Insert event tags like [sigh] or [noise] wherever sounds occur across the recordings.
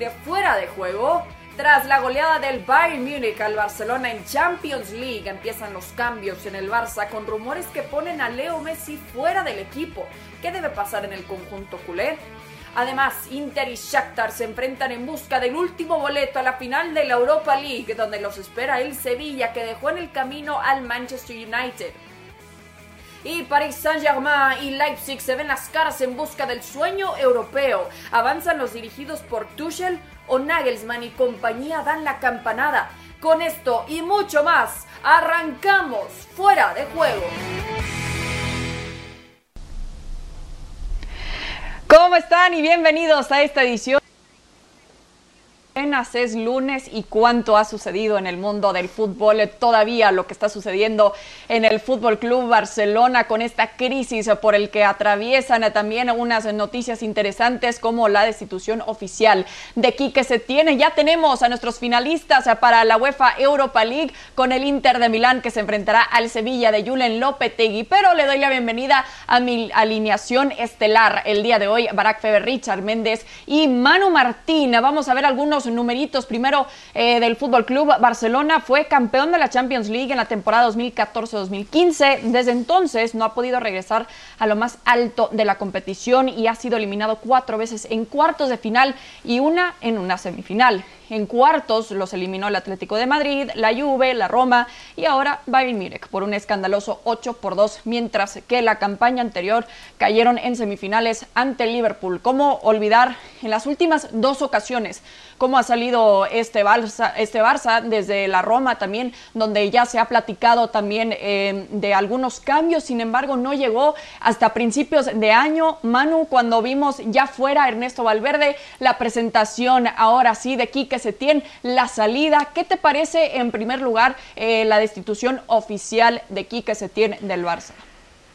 de fuera de juego. Tras la goleada del Bayern Múnich al Barcelona en Champions League, empiezan los cambios en el Barça con rumores que ponen a Leo Messi fuera del equipo. ¿Qué debe pasar en el conjunto culé? Además, Inter y Shakhtar se enfrentan en busca del último boleto a la final de la Europa League, donde los espera el Sevilla, que dejó en el camino al Manchester United. Y Paris Saint-Germain y Leipzig se ven las caras en busca del sueño europeo. Avanzan los dirigidos por Tuchel o Nagelsmann y compañía dan la campanada. Con esto y mucho más, arrancamos fuera de juego. ¿Cómo están y bienvenidos a esta edición? Apenas es lunes y cuánto ha sucedido en el mundo del fútbol, todavía lo que está sucediendo en el Fútbol Club Barcelona con esta crisis por el que atraviesan también unas noticias interesantes como la destitución oficial de Quique Setién. Ya tenemos a nuestros finalistas para la UEFA Europa League con el Inter de Milán que se enfrentará al Sevilla de Julen Lopetegui, pero le doy la bienvenida a mi alineación estelar el día de hoy, Barack Feber, Richard Méndez y Manu Martín. Vamos a ver algunos numeritos. Primero eh, del Fútbol Club Barcelona fue campeón de la Champions League en la temporada 2014-2015. Desde entonces no ha podido regresar a lo más alto de la competición y ha sido eliminado cuatro veces en cuartos de final y una en una semifinal. En cuartos los eliminó el Atlético de Madrid, la Juve, la Roma y ahora Bayern Múnich por un escandaloso 8 por 2, mientras que la campaña anterior cayeron en semifinales ante Liverpool. ¿Cómo olvidar en las últimas dos ocasiones cómo ha salido este Barça, este Barça desde la Roma también, donde ya se ha platicado también eh, de algunos cambios, sin embargo no llegó hasta principios de año. Manu, cuando vimos ya fuera Ernesto Valverde, la presentación ahora sí de Quique Setién, la salida. ¿Qué te parece en primer lugar eh, la destitución oficial de Quique Setién del Barça?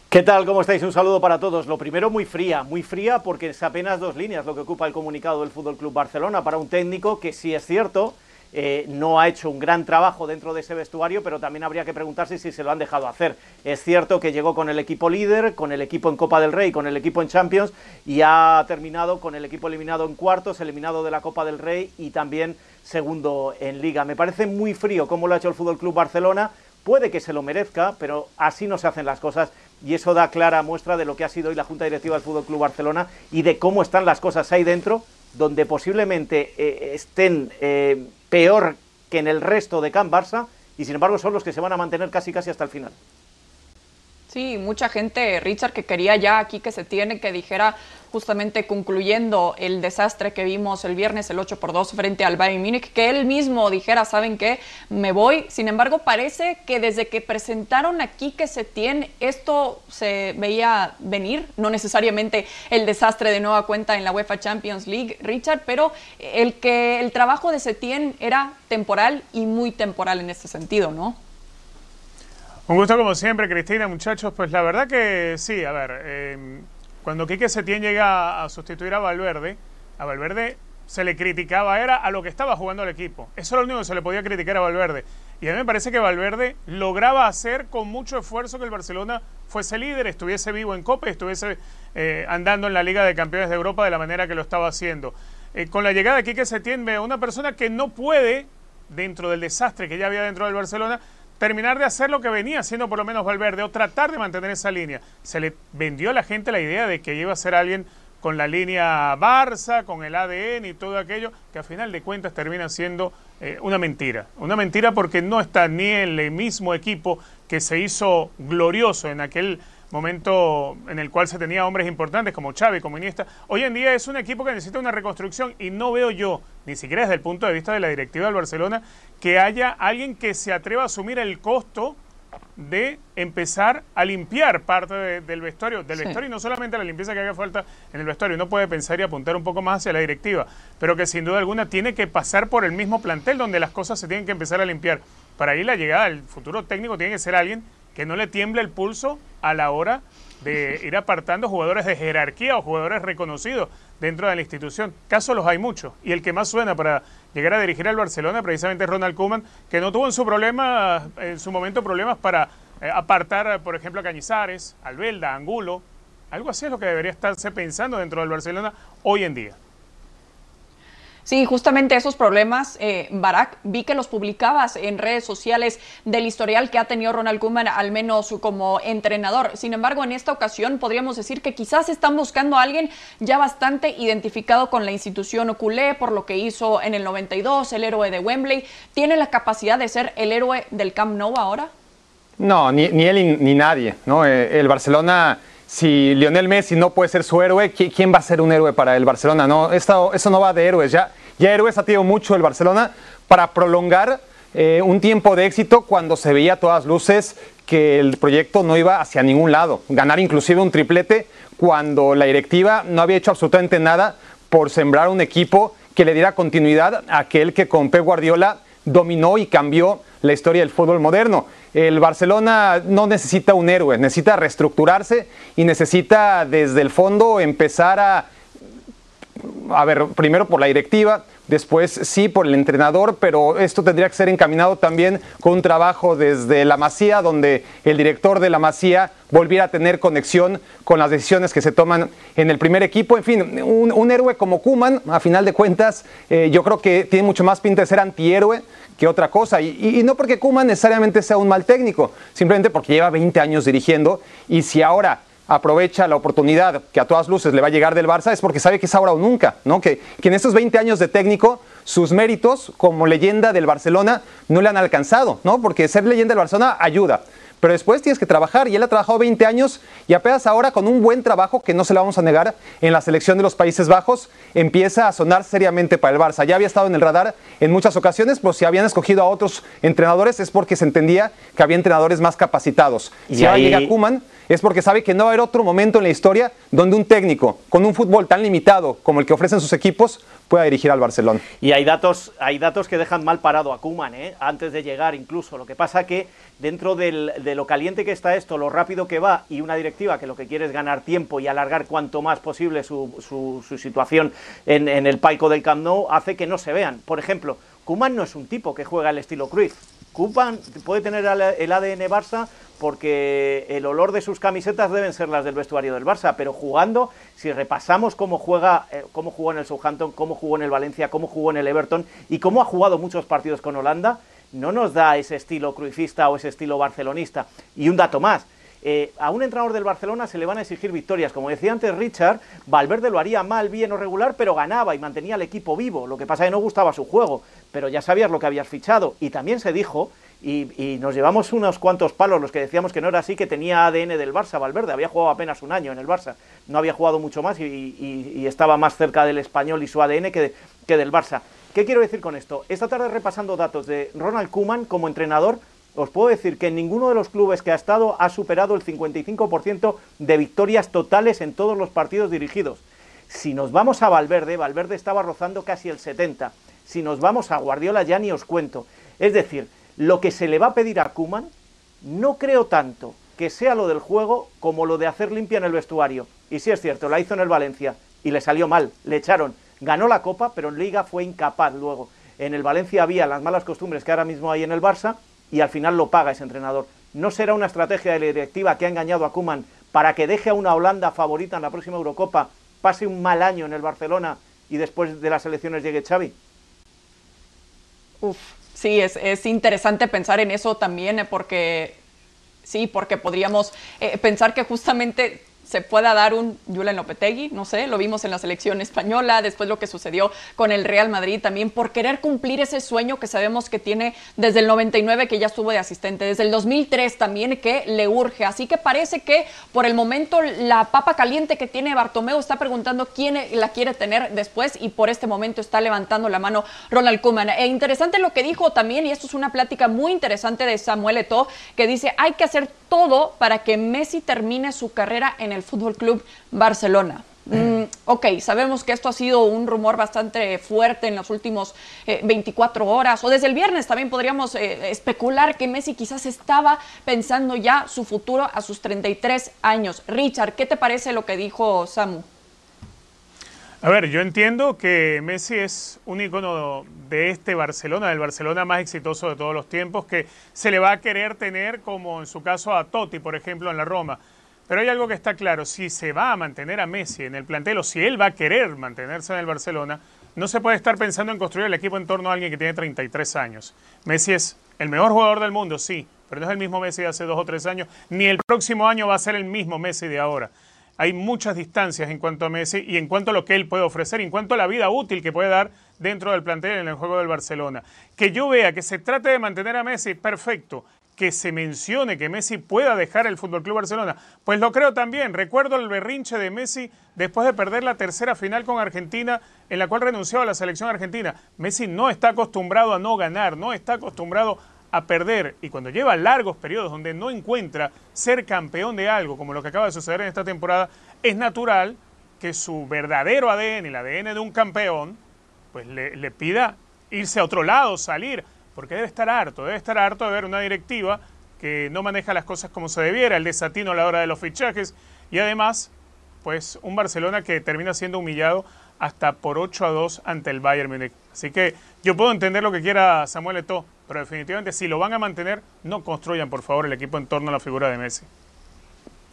¿Qué tal? ¿Cómo estáis? Un saludo para todos. Lo primero, muy fría, muy fría porque es apenas dos líneas lo que ocupa el comunicado del Fútbol Club Barcelona para un técnico que sí es cierto, eh, no ha hecho un gran trabajo dentro de ese vestuario, pero también habría que preguntarse si se lo han dejado hacer. Es cierto que llegó con el equipo líder, con el equipo en Copa del Rey, con el equipo en Champions y ha terminado con el equipo eliminado en cuartos, eliminado de la Copa del Rey y también segundo en Liga. Me parece muy frío cómo lo ha hecho el Fútbol Club Barcelona. Puede que se lo merezca, pero así no se hacen las cosas y eso da clara muestra de lo que ha sido hoy la Junta Directiva del Fútbol Club Barcelona y de cómo están las cosas ahí dentro, donde posiblemente eh, estén eh, peor que en el resto de Can Barça y sin embargo son los que se van a mantener casi casi hasta el final. Sí, mucha gente, Richard, que quería ya aquí que se tiene, que dijera justamente concluyendo el desastre que vimos el viernes, el 8 por 2 frente al Bayern Múnich, que él mismo dijera, ¿saben qué? Me voy. Sin embargo, parece que desde que presentaron aquí que se tiene, esto se veía venir, no necesariamente el desastre de nueva cuenta en la UEFA Champions League, Richard, pero el que el trabajo de Setien era temporal y muy temporal en este sentido, ¿no? Un gusto como siempre, Cristina, muchachos. Pues la verdad que sí, a ver, eh, cuando Quique Setién llega a sustituir a Valverde, a Valverde se le criticaba, era a lo que estaba jugando el equipo. Eso era lo único que se le podía criticar a Valverde. Y a mí me parece que Valverde lograba hacer con mucho esfuerzo que el Barcelona fuese líder, estuviese vivo en Copa, estuviese eh, andando en la Liga de Campeones de Europa de la manera que lo estaba haciendo. Eh, con la llegada de Quique Setién ve a una persona que no puede, dentro del desastre que ya había dentro del Barcelona, terminar de hacer lo que venía haciendo por lo menos Valverde o tratar de mantener esa línea. Se le vendió a la gente la idea de que iba a ser alguien con la línea Barça, con el ADN y todo aquello, que a final de cuentas termina siendo eh, una mentira. Una mentira porque no está ni el mismo equipo que se hizo glorioso en aquel momento en el cual se tenía hombres importantes como Xavi, como Iniesta. Hoy en día es un equipo que necesita una reconstrucción y no veo yo, ni siquiera desde el punto de vista de la directiva del Barcelona, que haya alguien que se atreva a asumir el costo de empezar a limpiar parte del vestuario, del vestuario y no solamente la limpieza que haga falta en el vestuario, uno puede pensar y apuntar un poco más hacia la directiva, pero que sin duda alguna tiene que pasar por el mismo plantel donde las cosas se tienen que empezar a limpiar. Para ahí la llegada del futuro técnico tiene que ser alguien que no le tiemble el pulso a la hora de ir apartando jugadores de jerarquía o jugadores reconocidos dentro de la institución. Casos los hay muchos. Y el que más suena para llegar a dirigir al Barcelona precisamente Ronald Koeman, que no tuvo en su problema, en su momento problemas para eh, apartar, por ejemplo, a Cañizares, Albelda, Angulo. Algo así es lo que debería estarse pensando dentro del Barcelona hoy en día. Sí, justamente esos problemas, eh, Barack, vi que los publicabas en redes sociales del historial que ha tenido Ronald Koeman, al menos como entrenador. Sin embargo, en esta ocasión podríamos decir que quizás están buscando a alguien ya bastante identificado con la institución culé por lo que hizo en el 92, el héroe de Wembley. ¿Tiene la capacidad de ser el héroe del Camp Nou ahora? No, ni, él ni, nadie. ¿no? Eh, el Barcelona si Lionel Messi no puede ser su héroe, ¿quién va a ser un héroe para el Barcelona? No, esto, eso no va de héroes. Ya, ya héroes ha tenido mucho el Barcelona para prolongar eh, un tiempo de éxito cuando se veía a todas luces que el proyecto no iba hacia ningún lado. Ganar inclusive un triplete cuando la directiva no había hecho absolutamente nada por sembrar un equipo que le diera continuidad a aquel que con Pep Guardiola dominó y cambió la historia del fútbol moderno. El Barcelona no necesita un héroe, necesita reestructurarse y necesita desde el fondo empezar a, a ver, primero por la directiva, después sí por el entrenador, pero esto tendría que ser encaminado también con un trabajo desde la Masía, donde el director de la Masía volviera a tener conexión con las decisiones que se toman en el primer equipo. En fin, un, héroe como Kuman, a final de cuentas, eh, yo creo que tiene mucho más pinta de ser antihéroe que otra cosa. Y, y no porque Kuman necesariamente sea un mal técnico, simplemente porque lleva 20 años dirigiendo y si ahora aprovecha la oportunidad que a todas luces le va a llegar del Barça es porque sabe que es ahora o nunca, ¿no? Que, que en estos 20 años de técnico sus méritos como leyenda del Barcelona no le han alcanzado, ¿no? Porque ser leyenda del Barcelona ayuda pero después tienes que trabajar y él ha trabajado 20 años y apenas ahora con un buen trabajo que no se lo vamos a negar en la selección de los Países Bajos empieza a sonar seriamente para el Barça. Ya había estado en el radar en muchas ocasiones, pero si habían escogido a otros entrenadores es porque se entendía que había entrenadores más capacitados. Y si ahora llega Kuman es porque sabe que no va a haber otro momento en la historia donde un técnico con un fútbol tan limitado como el que ofrecen sus equipos pueda dirigir al Barcelona. Y hay datos, hay datos que dejan mal parado a Kuman, ¿eh? antes de llegar incluso. Lo que pasa que dentro de lo caliente que está esto, lo rápido que va y una directiva que lo que quiere es ganar tiempo y alargar cuanto más posible su, situación en, el paico del Camp Nou, hace que no se vean. Por ejemplo, Kuman no es un tipo que juega el estilo Cruyff. Kuman puede tener el ADN Barça porque el olor de sus camisetas deben ser las del vestuario del Barça, pero jugando, si repasamos cómo juega, eh, cómo jugó en el Southampton, cómo jugó en el Valencia, cómo jugó en el Everton y cómo ha jugado muchos partidos con Holanda, no nos da ese estilo cruifista o ese estilo barcelonista. Y un dato más, eh, a un entrenador del Barcelona se le van a exigir victorias. Como decía antes Richard, Valverde lo haría mal, bien o regular, pero ganaba y mantenía al equipo vivo. Lo que pasa es que no gustaba su juego, pero ya sabías lo que habías fichado. Y también se dijo y, nos llevamos unos cuantos palos los que decíamos que no era así, que tenía ADN del Barça, Valverde, había jugado apenas un año en el Barça, no había jugado mucho más y, estaba más cerca del español y su ADN que, que, del Barça. ¿Qué quiero decir con esto? Esta tarde repasando datos de Ronald Koeman como entrenador, os puedo decir que ninguno de los clubes que ha estado ha superado el 55% de victorias totales en todos los partidos dirigidos. Si nos vamos a Valverde, Valverde estaba rozando casi el 70%. Si nos vamos a Guardiola ya ni os cuento. Es decir, lo que se le va a pedir a Kuman, no creo tanto que sea lo del juego como lo de hacer limpia en el vestuario. Y sí es cierto, la hizo en el Valencia y le salió mal, le echaron. Ganó la Copa, pero en Liga fue incapaz luego. En el Valencia había las malas costumbres que ahora mismo hay en el Barça y al final lo paga ese entrenador. ¿No será una estrategia de la directiva que ha engañado a Kuman para que deje a una Holanda favorita en la próxima Eurocopa, pase un mal año en el Barcelona y después de las elecciones llegue Xavi? Uf, Sí, es, interesante pensar en eso también, eh, porque sí, porque podríamos eh, pensar que justamente se pueda dar un Julen Lopetegui, no sé, lo vimos en la selección española, después lo que sucedió con el Real Madrid también, por querer cumplir ese sueño que sabemos que tiene desde el 99 que ya estuvo de asistente, desde el 2003 también que le urge. Así que parece que por el momento la papa caliente que tiene Bartomeu está preguntando quién la quiere tener después y por este momento está levantando la mano Ronald Koeman. E interesante lo que dijo también, y esto es una plática muy interesante de Samuel Eto'o, que dice hay que hacer todo para que Messi termine su carrera en el Fútbol Club Barcelona. Mm, ok, sabemos que esto ha sido un rumor bastante fuerte en los últimos 24 eh, horas, o desde el viernes también podríamos eh, especular que Messi quizás estaba pensando ya su futuro a sus 33 años. Richard, ¿qué te parece lo que dijo Samu? A ver, yo entiendo que Messi es un icono de este Barcelona, del Barcelona más exitoso de todos los tiempos, que se le va a querer tener como en su caso a Totti, por ejemplo, en la Roma. Pero hay algo que está claro, si se va a mantener a Messi en el plantel o si él va a querer mantenerse en el Barcelona, no se puede estar pensando en construir el equipo en torno a alguien que tiene 33 años. Messi es el mejor jugador del mundo, sí, pero no es el mismo Messi de hace dos o tres años, ni el próximo año va a ser el mismo Messi de ahora. Hay muchas distancias en cuanto a Messi y en cuanto a lo que él puede ofrecer, en cuanto a la vida útil que puede dar dentro del plantel en el juego del Barcelona. Que yo vea que se trate de mantener a Messi, perfecto. Que se mencione que Messi pueda dejar el Fútbol Club Barcelona, pues lo creo también. Recuerdo el berrinche de Messi después de perder la tercera final con Argentina, en la cual renunció a la selección argentina. Messi no está acostumbrado a no ganar, no está acostumbrado a perder y cuando lleva largos periodos donde no encuentra ser campeón de algo, como lo que acaba de suceder en esta temporada, es natural que su verdadero ADN, el ADN de un campeón, pues le, pida irse a otro lado, salir, porque debe estar harto, debe estar harto de ver una directiva que no maneja las cosas como se debiera, el desatino a la hora de los fichajes y además, pues un Barcelona que termina siendo humillado hasta por 8 a 2 ante el Bayern Múnich. Así que yo puedo entender lo que quiera Samuel Eto'o, pero definitivamente si lo van a mantener, no construyan por favor el equipo en torno a la figura de Messi.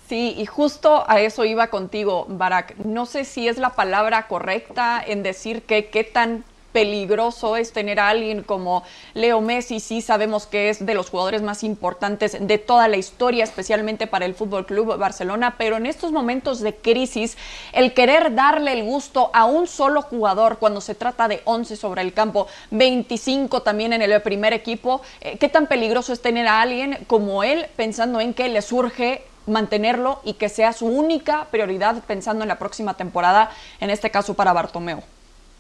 Sí, y justo a eso iba contigo, Barak. No sé si es la palabra correcta en decir que qué tan peligroso es tener a alguien como Leo Messi. Sí sabemos que es de los jugadores más importantes de toda la historia, especialmente para el Fútbol Club Barcelona, pero en estos momentos de crisis, el querer darle el gusto a un solo jugador cuando se trata de 11 sobre el campo, 25 también en el primer equipo, eh, ¿qué tan peligroso es tener a alguien como él pensando en que le surge mantenerlo y que sea su única prioridad pensando en la próxima temporada, en este caso para Bartomeu.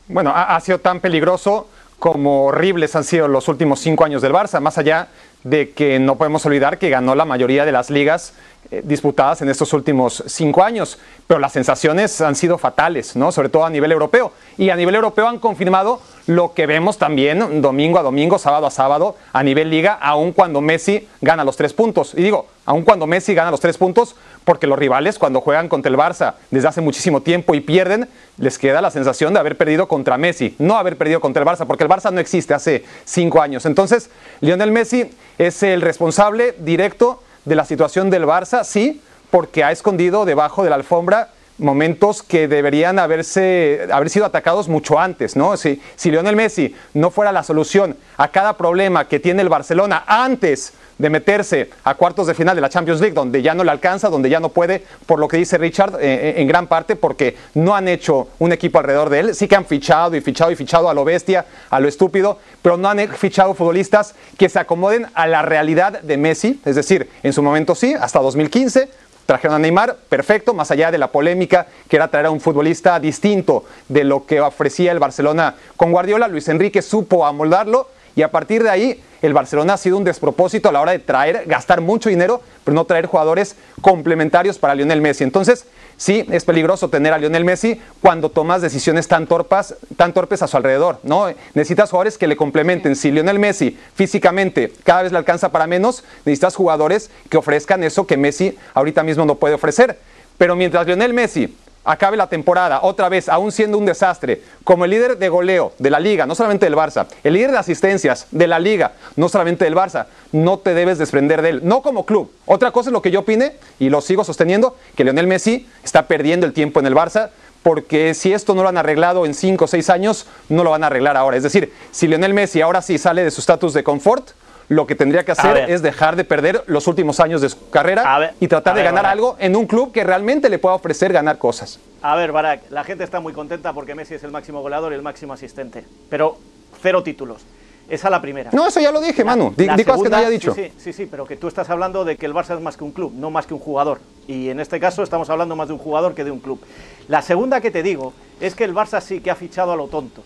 Bueno, ha, sido tan peligroso como horribles han sido los últimos cinco años del Barça, más allá de que no podemos olvidar que ganó la mayoría de las ligas eh, disputadas en estos últimos cinco años, pero las sensaciones han sido fatales, ¿no? sobre todo a nivel europeo. Y a nivel europeo han confirmado lo que vemos también domingo a domingo, sábado a sábado, a nivel liga, aun cuando Messi gana los tres puntos. Y digo, aun cuando Messi gana los tres puntos, porque los rivales cuando juegan contra el Barça desde hace muchísimo tiempo y pierden, les queda la sensación de haber perdido contra Messi, no haber perdido contra el Barça, porque el Barça no existe hace cinco años. Entonces, Lionel Messi es el responsable directo de la situación del Barça, sí, porque ha escondido debajo de la alfombra momentos que deberían haberse, haber sido atacados mucho antes, ¿no? Si, si Lionel Messi no fuera la solución a cada problema que tiene el Barcelona antes de meterse a cuartos de final de la Champions League, donde ya no le alcanza, donde ya no puede, por lo que dice Richard, eh, eh, en gran parte porque no han hecho un equipo alrededor de él. Sí que han fichado y fichado y fichado a lo bestia, a lo estúpido, pero no han fichado futbolistas que se acomoden a la realidad de Messi. Es decir, en su momento sí, hasta 2015, Trajeron a Neymar, perfecto, más allá de la polémica que era traer a un futbolista distinto de lo que ofrecía el Barcelona con Guardiola. Luis Enrique supo amoldarlo y a partir de ahí el Barcelona ha sido un despropósito a la hora de traer, gastar mucho dinero, pero no traer jugadores complementarios para Lionel Messi. Entonces, sí, es peligroso tener a Lionel Messi cuando tomas decisiones tan, torpas, tan torpes a su alrededor. ¿no? Necesitas jugadores que le complementen. Si Lionel Messi físicamente cada vez le alcanza para menos, necesitas jugadores que ofrezcan eso que Messi ahorita mismo no puede ofrecer. Pero mientras Lionel Messi acabe la temporada otra vez, aún siendo un desastre, como el líder de goleo de la liga, no solamente del Barça, el líder de asistencias de la liga, no solamente del Barça, no te debes desprender de él, no como club. Otra cosa es lo que yo opine, y lo sigo sosteniendo, que Lionel Messi está perdiendo el tiempo en el Barça, porque si esto no lo han arreglado en 5 o 6 años, no lo van a arreglar ahora. Es decir, si Lionel Messi ahora sí sale de su estatus de confort, lo que tendría que hacer es dejar de perder los últimos años de su carrera y tratar de ganar algo en un club que realmente le pueda ofrecer ganar cosas. A ver, Barak, la gente está muy contenta porque Messi es el máximo goleador y el máximo asistente, pero cero títulos. Esa es la primera. No, eso ya lo dije, Manu. Di, que no haya dicho. Sí, sí, sí, pero que tú estás hablando de que el Barça es más que un club, no más que un jugador. Y en este caso estamos hablando más de un jugador que de un club. La segunda que te digo es que el Barça sí que ha fichado a lo tonto.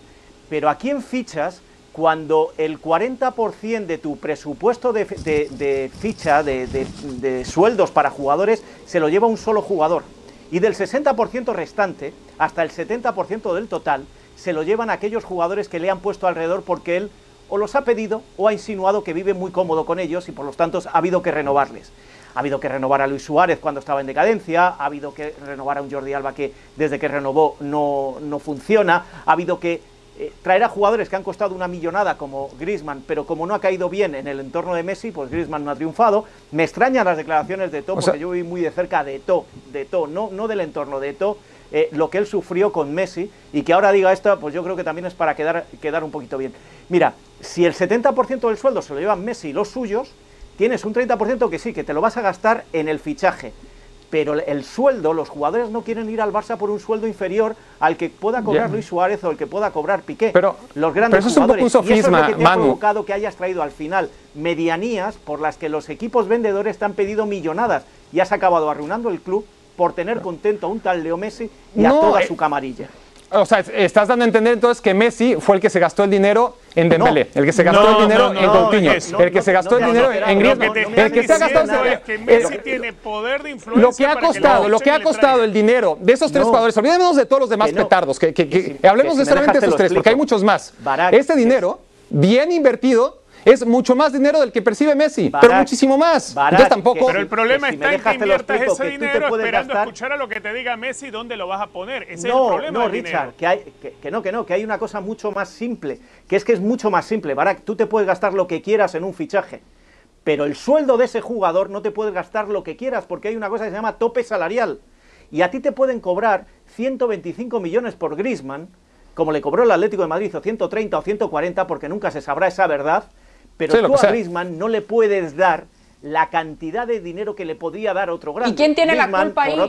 Pero ¿a quién fichas cuando el 40% de tu presupuesto de, ficha, de, sueldos para jugadores, se lo lleva un solo jugador. Y del 60% restante, hasta el 70% del total, se lo llevan aquellos jugadores que le han puesto alrededor porque él o los ha pedido o ha insinuado que vive muy cómodo con ellos y por lo tanto ha habido que renovarles. Ha habido que renovar a Luis Suárez cuando estaba en decadencia, ha habido que renovar a un Jordi Alba que desde que renovó no, no funciona, ha habido que eh, traer a jugadores que han costado una millonada como Griezmann, pero como no ha caído bien en el entorno de Messi, pues Griezmann no ha triunfado. Me extrañan las declaraciones de To, porque yo vi muy de cerca de To, de To, no, no del entorno de To, eh, lo que él sufrió con Messi y que ahora diga esto, pues yo creo que también es para quedar, quedar un poquito bien. Mira, si el 70% del sueldo se lo llevan Messi y los suyos, tienes un 30% que sí, que te lo vas a gastar en el fichaje pero el sueldo, los jugadores no quieren ir al Barça por un sueldo inferior al que pueda cobrar Luis Suárez o el que pueda cobrar Piqué. Pero los grandes eso jugadores. Es un poco un sofisma, y eso es lo que te ha provocado que hayas traído al final medianías por las que los equipos vendedores te han pedido millonadas y has acabado arruinando el club por tener contento a un tal Leo Messi y a toda eh, su camarilla. O sea, estás dando a entender entonces que Messi fue el que se gastó el dinero en Dembélé, el que se gastó el dinero en Coutinho, el que se gastó el dinero en Griezmann, el que se ha gastado es que Messi tiene poder de influencia lo que ha costado, lo que ha costado el dinero de esos tres jugadores, olvidémonos de todos los demás petardos, que, hablemos de solamente esos tres, porque hay muchos más. Este dinero bien invertido es mucho más dinero del que percibe Messi, pero muchísimo más. Entonces tampoco. pero el problema está en que inviertas ese dinero esperando escuchar a lo que te diga Messi dónde lo vas a poner. Ese no, es el problema. No, Richard, que, hay, que, no, que no, que hay una cosa mucho más simple, que es que es mucho más simple. Barak, tú te puedes gastar lo que quieras en un fichaje, pero el sueldo de ese jugador no te puedes gastar lo que quieras porque hay una cosa que se llama tope salarial. Y a ti te pueden cobrar 125 millones por Grisman, como le cobró el Atlético de Madrid, o 130 o 140, porque nunca se sabrá esa verdad pero tú a Griezmann no le puedes dar la cantidad de dinero que le podría dar otro grande. ¿Y quién tiene la culpa ahí?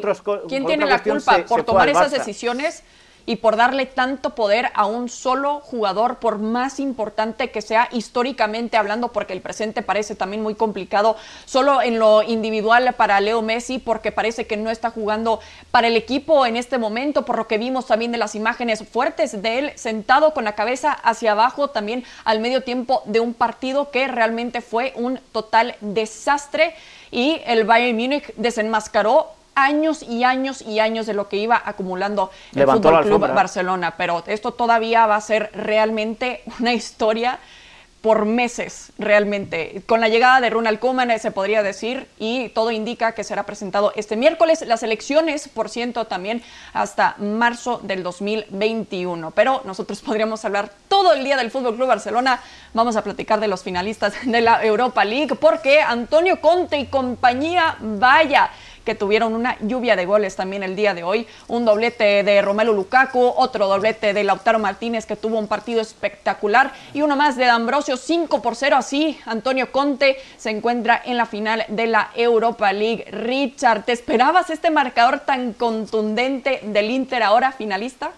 ¿Quién tiene la culpa por tomar esas decisiones? Y por darle tanto poder a un solo jugador, por más importante que sea históricamente hablando, porque el presente parece también muy complicado, solo en lo individual para Leo Messi, porque parece que no está jugando para el equipo en este momento, por lo que vimos también de las imágenes fuertes de él sentado con la cabeza hacia abajo, también al medio tiempo de un partido que realmente fue un total desastre y el Bayern Múnich desenmascaró años y años y años de lo que iba acumulando el Fútbol Club Barcelona, pero esto todavía va a ser realmente una historia por meses realmente. Con la llegada de Ronald Koeman eh, se podría decir y todo indica que será presentado este miércoles. Las elecciones, por ciento, también hasta marzo del 2021. Pero nosotros [laughs] podríamos hablar todo el día del Fútbol Club Barcelona. Vamos a platicar de los finalistas de la Europa League porque Antonio Conte y compañía, vaya que tuvieron una lluvia de goles también el día de hoy. Un doblete de Romelu Lukaku, otro doblete de Lautaro Martínez que tuvo un partido espectacular y uno más de Ambrosio 5 por 0. Así, Antonio Conte se encuentra en la final de la Europa League. Richard, ¿te esperabas este marcador tan contundente del Inter ahora finalista?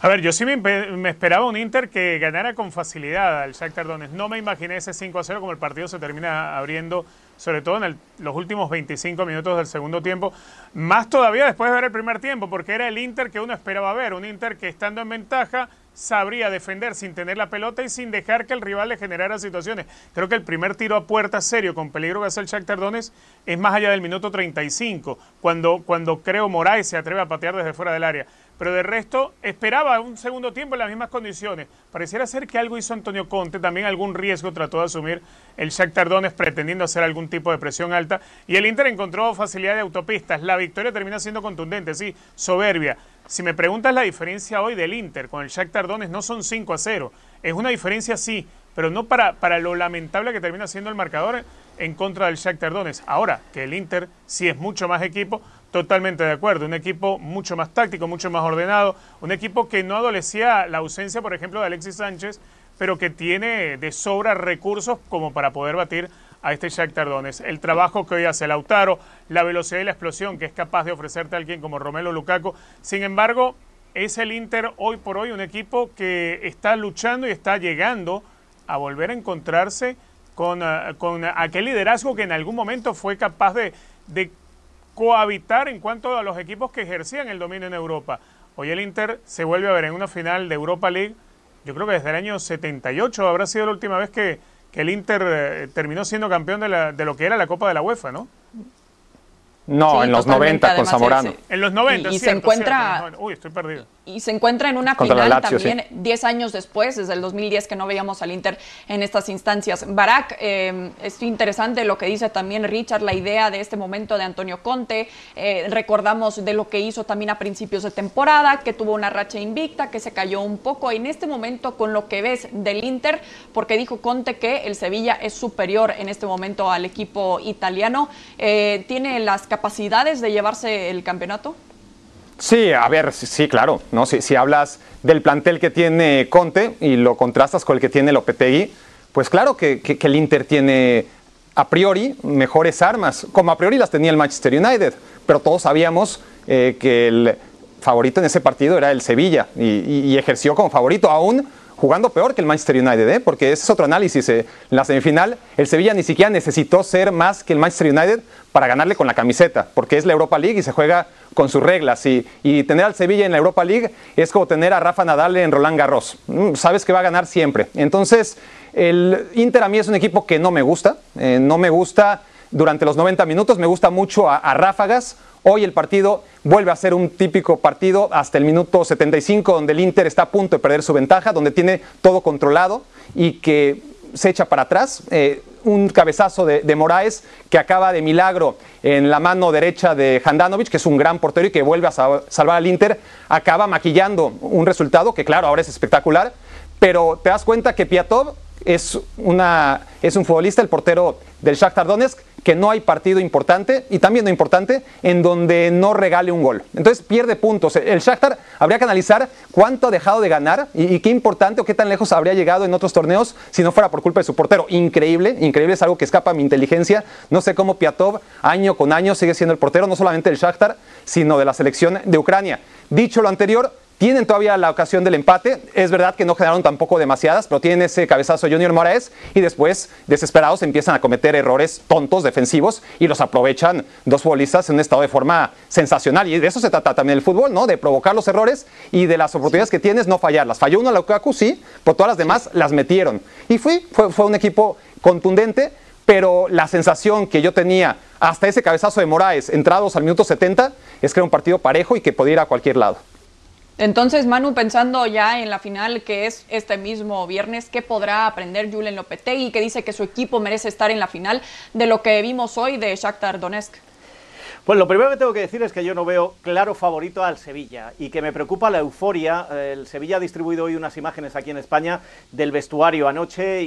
A ver, yo sí me, esperaba un Inter que ganara con facilidad al Shakhtar Donetsk. No me imaginé ese 5 a 0 como el partido se termina abriendo sobre todo en los últimos 25 minutos del segundo tiempo, más todavía después de ver el primer tiempo, porque era el Inter que uno esperaba ver, un Inter que estando en ventaja sabría defender sin tener la pelota y sin dejar que el rival le generara situaciones. Creo que el primer tiro a puerta serio con peligro que hace el Shakhtar Donetsk es más allá del minuto 35, cuando, cuando creo Moraes se atreve a patear desde fuera del área pero de resto esperaba un segundo tiempo en las mismas condiciones. Pareciera ser que algo hizo Antonio Conte, también algún riesgo trató de asumir el Shakhtar Donetsk pretendiendo hacer algún tipo de presión alta y el Inter encontró facilidad de autopistas. La victoria termina siendo contundente, sí, soberbia. Si me preguntas la diferencia hoy del Inter con el Shakhtar Donetsk no son 5 a 0. Es una diferencia sí, pero no para, para lo lamentable que termina siendo el marcador en contra del Shakhtar Donetsk. Ahora que el Inter sí es mucho más equipo, Totalmente de acuerdo, un equipo mucho más táctico, mucho más ordenado, un equipo que no adolecía la ausencia, por ejemplo, de Alexis Sánchez, pero que tiene de sobra recursos como para poder batir a este Shakhtar Donetsk. El trabajo que hoy hace Lautaro, la velocidad y la explosión que es capaz de ofrecerte a alguien como Romelo Lukaku. Sin embargo, es el Inter hoy por hoy un equipo que está luchando y está llegando a volver a encontrarse con, ah, con aquel liderazgo que en algún momento fue capaz de cohabitar en cuanto a los equipos que ejercían el dominio en Europa. Hoy el Inter se vuelve a ver en una final de Europa League, yo creo que desde el año 78 habrá sido la última vez que, el Inter eh, terminó siendo campeón de, la, de, lo que era la Copa de la UEFA, ¿no? No, Sí, en los totalmente, 90 con Zamorano. En los 90, Y- y se encuentra- cierto, Uy, estoy perdido. Y se encuentra en una Contra final Lazio, también sí. 10 años después, desde el 2010 que no veíamos al Inter en estas instancias. Barak, eh, es interesante lo que dice también Richard, la idea de este momento de Antonio Conte. Eh, recordamos de lo que hizo también a principios de temporada, que tuvo una racha invicta, que se cayó un poco. En este momento, con lo que ves del Inter, porque dijo Conte que el Sevilla es superior en este momento al equipo italiano, eh, ¿tiene las capacidades de llevarse el campeonato? Sí, a ver, sí, claro, ¿no? Si, si hablas del plantel que tiene Conte y lo contrastas con el que tiene Lopetegui, pues claro que, que- el Inter tiene a priori mejores armas, como a priori las tenía el Manchester United, pero todos sabíamos eh, que el favorito en ese partido era el Sevilla y ejerció como favorito aún jugando peor que el Manchester United, ¿eh? porque ese es otro análisis. eh. En la semifinal, el Sevilla ni siquiera necesitó ser más que el Manchester United para ganarle con la camiseta, porque es la Europa League y se juega con sus reglas. Y, y tener al Sevilla en la Europa League es como tener a Rafa Nadal en Roland Garros. Mm, Sabes que va a ganar siempre. Entonces, el Inter a mí es un equipo que no me gusta. eh, no me gusta durante los 90 minutos, me gusta mucho a, ráfagas. Hoy el partido vuelve a ser un típico partido hasta el minuto 75, donde el Inter está a punto de perder su ventaja, donde tiene todo controlado y que se echa para atrás. Eh, un cabezazo de, Moraes que acaba de milagro en la mano derecha de Handanovic, que es un gran portero y que vuelve a sal- salvar al Inter, acaba maquillando un resultado que, claro, ahora es espectacular, pero te das cuenta que Piatov es, una, es un futbolista, el portero del Shakhtar Donetsk, que no hay partido importante y también no importante en donde no regale un gol. Entonces pierde puntos. El Shakhtar habría que analizar cuánto ha dejado de ganar y, qué importante o qué tan lejos habría llegado en otros torneos si no fuera por culpa de su portero. Increíble, increíble, es algo que escapa a mi inteligencia. No sé cómo Piatov año con año sigue siendo el portero, no solamente del Shakhtar, sino de la selección de Ucrania. Dicho lo anterior, tienen todavía la ocasión del empate. Es verdad que no generaron tampoco demasiadas, pero tienen ese cabezazo Junior Moraes y después, desesperados, empiezan a cometer errores tontos defensivos y los aprovechan dos futbolistas en un estado de forma sensacional. Y de eso se trata también el fútbol, ¿no? De provocar los errores y de las oportunidades que tienes no fallarlas. Falló uno a Lukaku, sí, pero todas las demás las metieron. Y fui, fue, fue un equipo contundente, pero la sensación que yo tenía hasta ese cabezazo de Moraes, entrados al minuto 70, es que era un partido parejo y que podía ir a cualquier lado. Entonces, Manu, pensando ya en la final que es este mismo viernes, ¿qué podrá aprender Julen Lopetegui, que dice que su equipo merece estar en la final de lo que vimos hoy de Shakhtar Donetsk? Pues lo primero que tengo que decir es que yo no veo claro favorito al Sevilla y que me preocupa la euforia. El Sevilla ha distribuido hoy unas imágenes aquí en España del vestuario anoche y,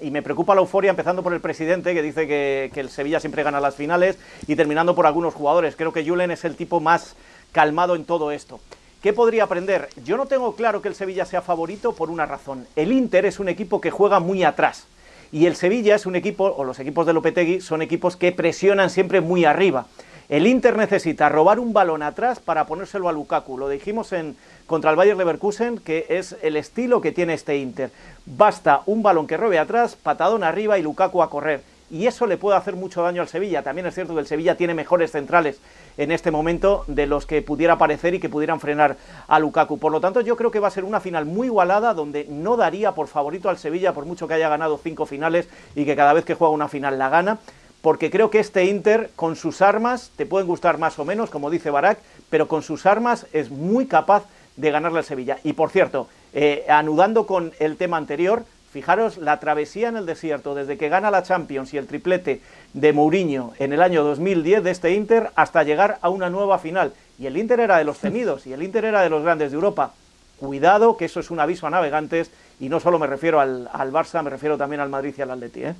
y- y me preocupa la euforia empezando por el presidente que dice que, que el Sevilla siempre gana las finales y terminando por algunos jugadores. Creo que Julen es el tipo más calmado en todo esto. ¿Qué podría aprender? Yo no tengo claro que el Sevilla sea favorito por una razón. El Inter es un equipo que juega muy atrás. Y el Sevilla es un equipo, o los equipos de Lopetegui, son equipos que presionan siempre muy arriba. El Inter necesita robar un balón atrás para ponérselo a Lukaku. Lo dijimos en, contra el Bayer Leverkusen, que es el estilo que tiene este Inter. Basta un balón que robe atrás, patadón arriba y Lukaku a correr. Y eso le puede hacer mucho daño al Sevilla. También es cierto que el Sevilla tiene mejores centrales en este momento de los que pudiera aparecer y que pudieran frenar a Lukaku. Por lo tanto, yo creo que va a ser una final muy igualada donde no daría por favorito al Sevilla por mucho que haya ganado cinco finales y que cada vez que juega una final la gana. Porque creo que este Inter, con sus armas, te pueden gustar más o menos, como dice Barak, pero con sus armas es muy capaz de ganarle al Sevilla. Y por cierto, eh, anudando con el tema anterior, Fijaros la travesía en el desierto, desde que gana la Champions y el triplete de Mourinho en el año 2010 de este Inter hasta llegar a una nueva final. Y el Inter era de los temidos y el Inter era de los grandes de Europa. Cuidado, que eso es un aviso a navegantes y no solo me refiero al, al Barça, me refiero también al Madrid y al Atleti. ¿eh?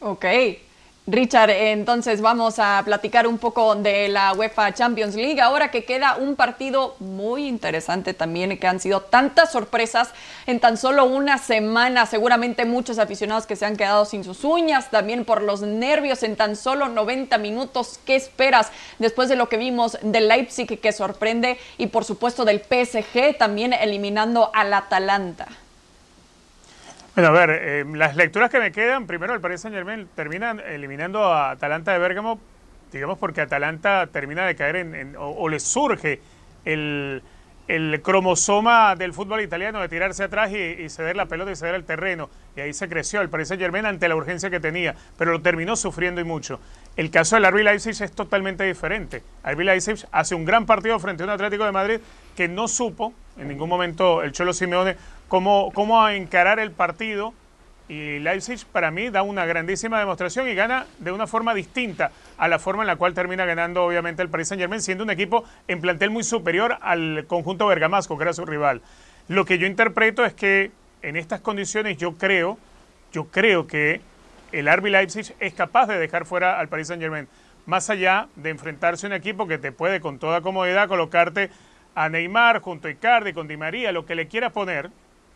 Ok. Richard, entonces vamos a platicar un poco de la UEFA Champions League. Ahora que queda un partido muy interesante también, que han sido tantas sorpresas en tan solo una semana. Seguramente muchos aficionados que se han quedado sin sus uñas, también por los nervios en tan solo 90 minutos. ¿Qué esperas después de lo que vimos del Leipzig que sorprende y por supuesto del PSG también eliminando al Atalanta? Bueno, a ver, eh, las lecturas que me quedan, primero el Paris Saint Germain termina eliminando a Atalanta de Bérgamo, digamos porque Atalanta termina de caer en, en- o, o le surge el, el cromosoma del fútbol italiano de tirarse atrás y, ceder la pelota y ceder el terreno. Y ahí se creció el Paris Saint Germain ante la urgencia que tenía, pero lo terminó sufriendo y mucho. El caso del RB Leipzig es totalmente diferente. RB Leipzig hace un gran partido frente a un Atlético de Madrid que no supo en ningún momento el Cholo Simeone cómo, cómo encarar el partido y Leipzig para mí da una grandísima demostración y gana de una forma distinta a la forma en la cual termina ganando obviamente el Paris Saint Germain, siendo un equipo en plantel muy superior al conjunto bergamasco, que era su rival. Lo que yo interpreto es que en estas condiciones yo creo, yo creo que el RB Leipzig es capaz de dejar fuera al Paris Saint Germain, más allá de enfrentarse a un equipo que te puede con toda comodidad colocarte a Neymar junto a Icardi, con Di María, lo que le quiera poner,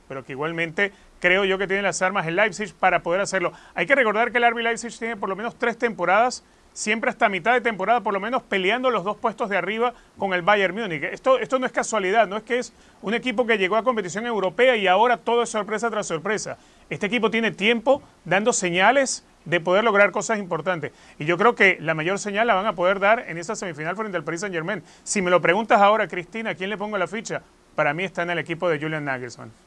pero que igualmente creo yo que tiene las armas el Leipzig para poder hacerlo. Hay que recordar que el RB Leipzig tiene por lo menos tres temporadas, siempre hasta mitad de temporada, por lo menos peleando los dos puestos de arriba con el Bayern Múnich. Esto, esto no es casualidad, no es que es un equipo que llegó a competición europea y ahora todo es sorpresa tras sorpresa. Este equipo tiene tiempo dando señales de poder lograr cosas importantes. Y yo creo que la mayor señal la van a poder dar en esa semifinal frente al Paris Saint Germain. Si me lo preguntas ahora, Cristina, ¿quién le pongo la ficha? Para mí está en el equipo de Julian Nagelsmann.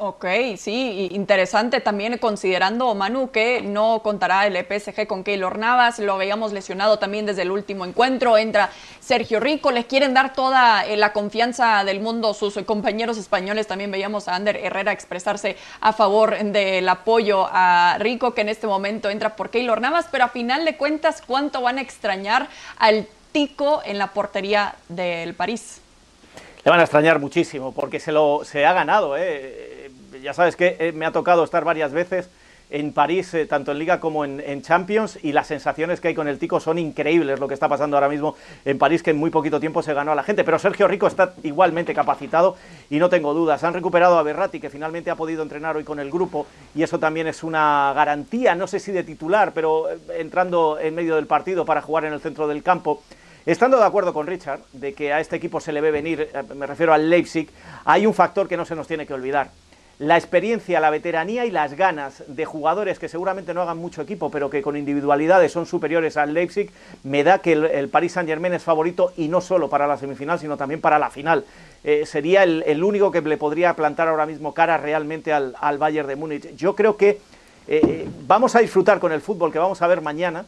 Ok, sí, interesante también considerando, Manu, que no contará el PSG con Keylor Navas, lo veíamos lesionado también desde el último encuentro, entra Sergio Rico, les quieren dar toda eh, la confianza del mundo, sus compañeros españoles, también veíamos a Ander Herrera expresarse a favor del apoyo a Rico, que en este momento entra por Keylor Navas, pero a final de cuentas, ¿cuánto van a extrañar al Tico en la portería del París? Le van a extrañar muchísimo, porque se, lo, se ha ganado, ¿eh? ya sabes que eh, me ha tocado estar varias veces en París, eh, tanto en Liga como en, Champions, y las sensaciones que hay con el Tico son increíbles, lo que está pasando ahora mismo en París, que en muy poquito tiempo se ganó a la gente. Pero Sergio Rico está igualmente capacitado y no tengo dudas. Han recuperado a Berratti, que finalmente ha podido entrenar hoy con el grupo, y eso también es una garantía, no sé si de titular, pero eh, entrando en medio del partido para jugar en el centro del campo. Estando de acuerdo con Richard de que a este equipo se le ve venir, me refiero al Leipzig, hay un factor que no se nos tiene que olvidar la experiencia, la veteranía y las ganas de jugadores que seguramente no hagan mucho equipo, pero que con individualidades son superiores al Leipzig, me da que el, Paris Saint Germain es favorito y no solo para la semifinal, sino también para la final. Eh, sería el, único que le podría plantar ahora mismo cara realmente al, Bayern de Múnich. Yo creo que eh, vamos a disfrutar con el fútbol que vamos a ver mañana,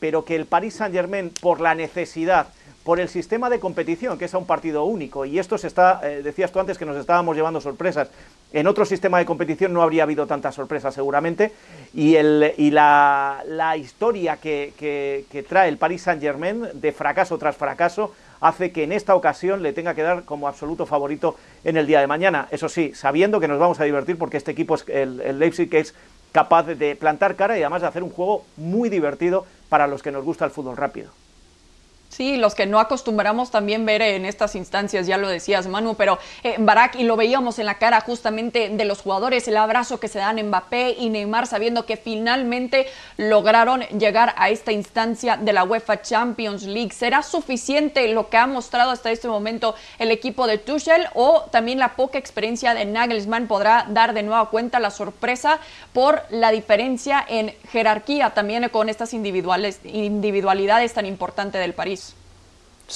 pero que el Paris Saint Germain, por la necesidad, por el sistema de competición, que es un partido único. Y esto se está, eh, decías tú antes que nos estábamos llevando sorpresas. En otro sistema de competición no habría habido tantas sorpresas seguramente. Y, el, y la, historia que, que, trae el Paris Saint Germain de fracaso tras fracaso hace que en esta ocasión le tenga que dar como absoluto favorito en el día de mañana. Eso sí, sabiendo que nos vamos a divertir porque este equipo es el, el Leipzig que es capaz de plantar cara y además de hacer un juego muy divertido para los que nos gusta el fútbol rápido. Sí, los que no acostumbramos también ver en estas instancias, ya lo decías Manu, pero eh, Barak, y lo veíamos en la cara justamente de los jugadores, el abrazo que se dan Mbappé y Neymar sabiendo que finalmente lograron llegar a esta instancia de la UEFA Champions League. ¿Será suficiente lo que ha mostrado hasta este momento el equipo de Tuchel o también la poca experiencia de Nagelsmann podrá dar de nueva cuenta la sorpresa por la diferencia en jerarquía también con estas individuales, individualidades tan importantes del París?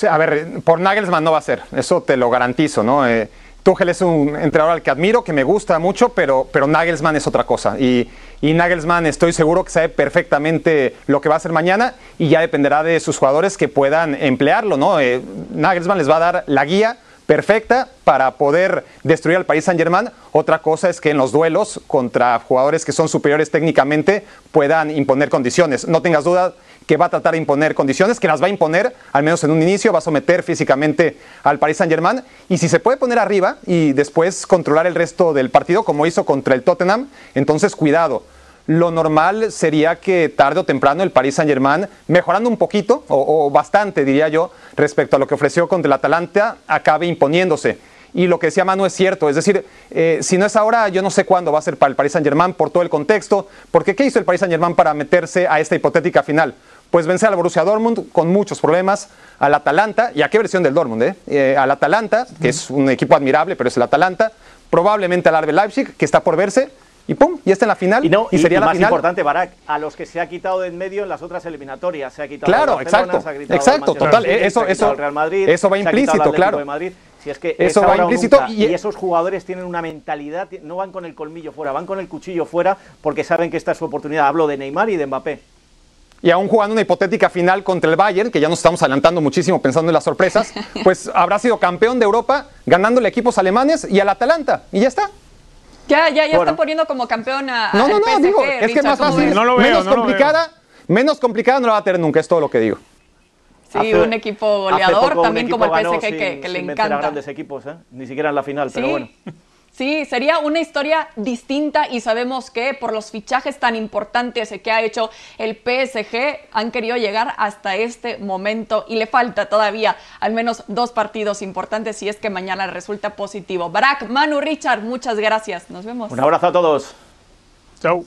A ver, por Nagelsmann no va a ser, eso te lo garantizo, ¿no? Eh, Tuchel es un entrenador al que admiro, que me gusta mucho, pero, pero Nagelsmann es otra cosa. Y, Nagelsmann estoy seguro que sabe perfectamente lo que va a hacer mañana y ya dependerá de sus jugadores que puedan emplearlo, ¿no? Eh, Nagelsmann les va a dar la guía perfecta para poder destruir al país Saint Germain. Otra cosa es que en los duelos contra jugadores que son superiores técnicamente puedan imponer condiciones. No tengas duda que va a tratar de imponer condiciones, que las va a imponer, al menos en un inicio, va a someter físicamente al Paris Saint Germain. Y si se puede poner arriba y después controlar el resto del partido, como hizo contra el Tottenham, entonces cuidado. Lo normal sería que tarde o temprano el Paris Saint Germain, mejorando un poquito, o, bastante diría yo, respecto a lo que ofreció contra el Atalanta, acabe imponiéndose. Y lo que decía Manu es cierto, es decir, eh, si no es ahora, yo no sé cuándo va a ser para el Paris Saint Germain por todo el contexto, porque ¿qué hizo el Paris Saint Germain para meterse a esta hipotética final? pues vencer al Borussia Dortmund con muchos problemas, al Atalanta, y a qué versión del Dortmund, eh? eh al Atalanta, que es un equipo admirable, pero es el Atalanta, probablemente al RB Leipzig, que está por verse, y pum, y está en la final. Y, no, y, sería la más importante, Barak, a los que se ha quitado de en medio en las otras eliminatorias. Se ha quitado claro, exacto, exacto, total. eso, eso, Real Madrid, eso va implícito, claro. Si es que eso va implícito y, esos jugadores tienen una mentalidad, no van con el colmillo fuera, van con el cuchillo fuera porque saben que esta es su oportunidad. Hablo de Neymar y de Mbappé. y aún jugando una hipotética final contra el Bayern, que ya nos estamos adelantando muchísimo pensando en las sorpresas, [laughs] pues habrá sido campeón de Europa ganándole equipos alemanes y al Atalanta. Y ya está. Ya, ya, ya está poniendo como campeón a. No, no, no, PSG, digo, es que más ¿cómo fácil? No lo veo, menos no lo veo. complicada, menos complicada no la va a tener nunca, es todo lo que digo. Sí, Hace- un equipo goleador, un también equipo como el ganó PSG, que, sin- que le sin vencer a encanta. grandes equipos, ¿eh? Ni siquiera en la final, pero Sí. bueno. Sí, sería una historia distinta y sabemos que por los fichajes tan importantes que ha hecho el PSG han querido llegar hasta este momento y le falta todavía al menos dos partidos importantes si es que mañana resulta positivo. Barak, Manu, Richard, muchas gracias. Nos vemos. Un abrazo a todos. Chau.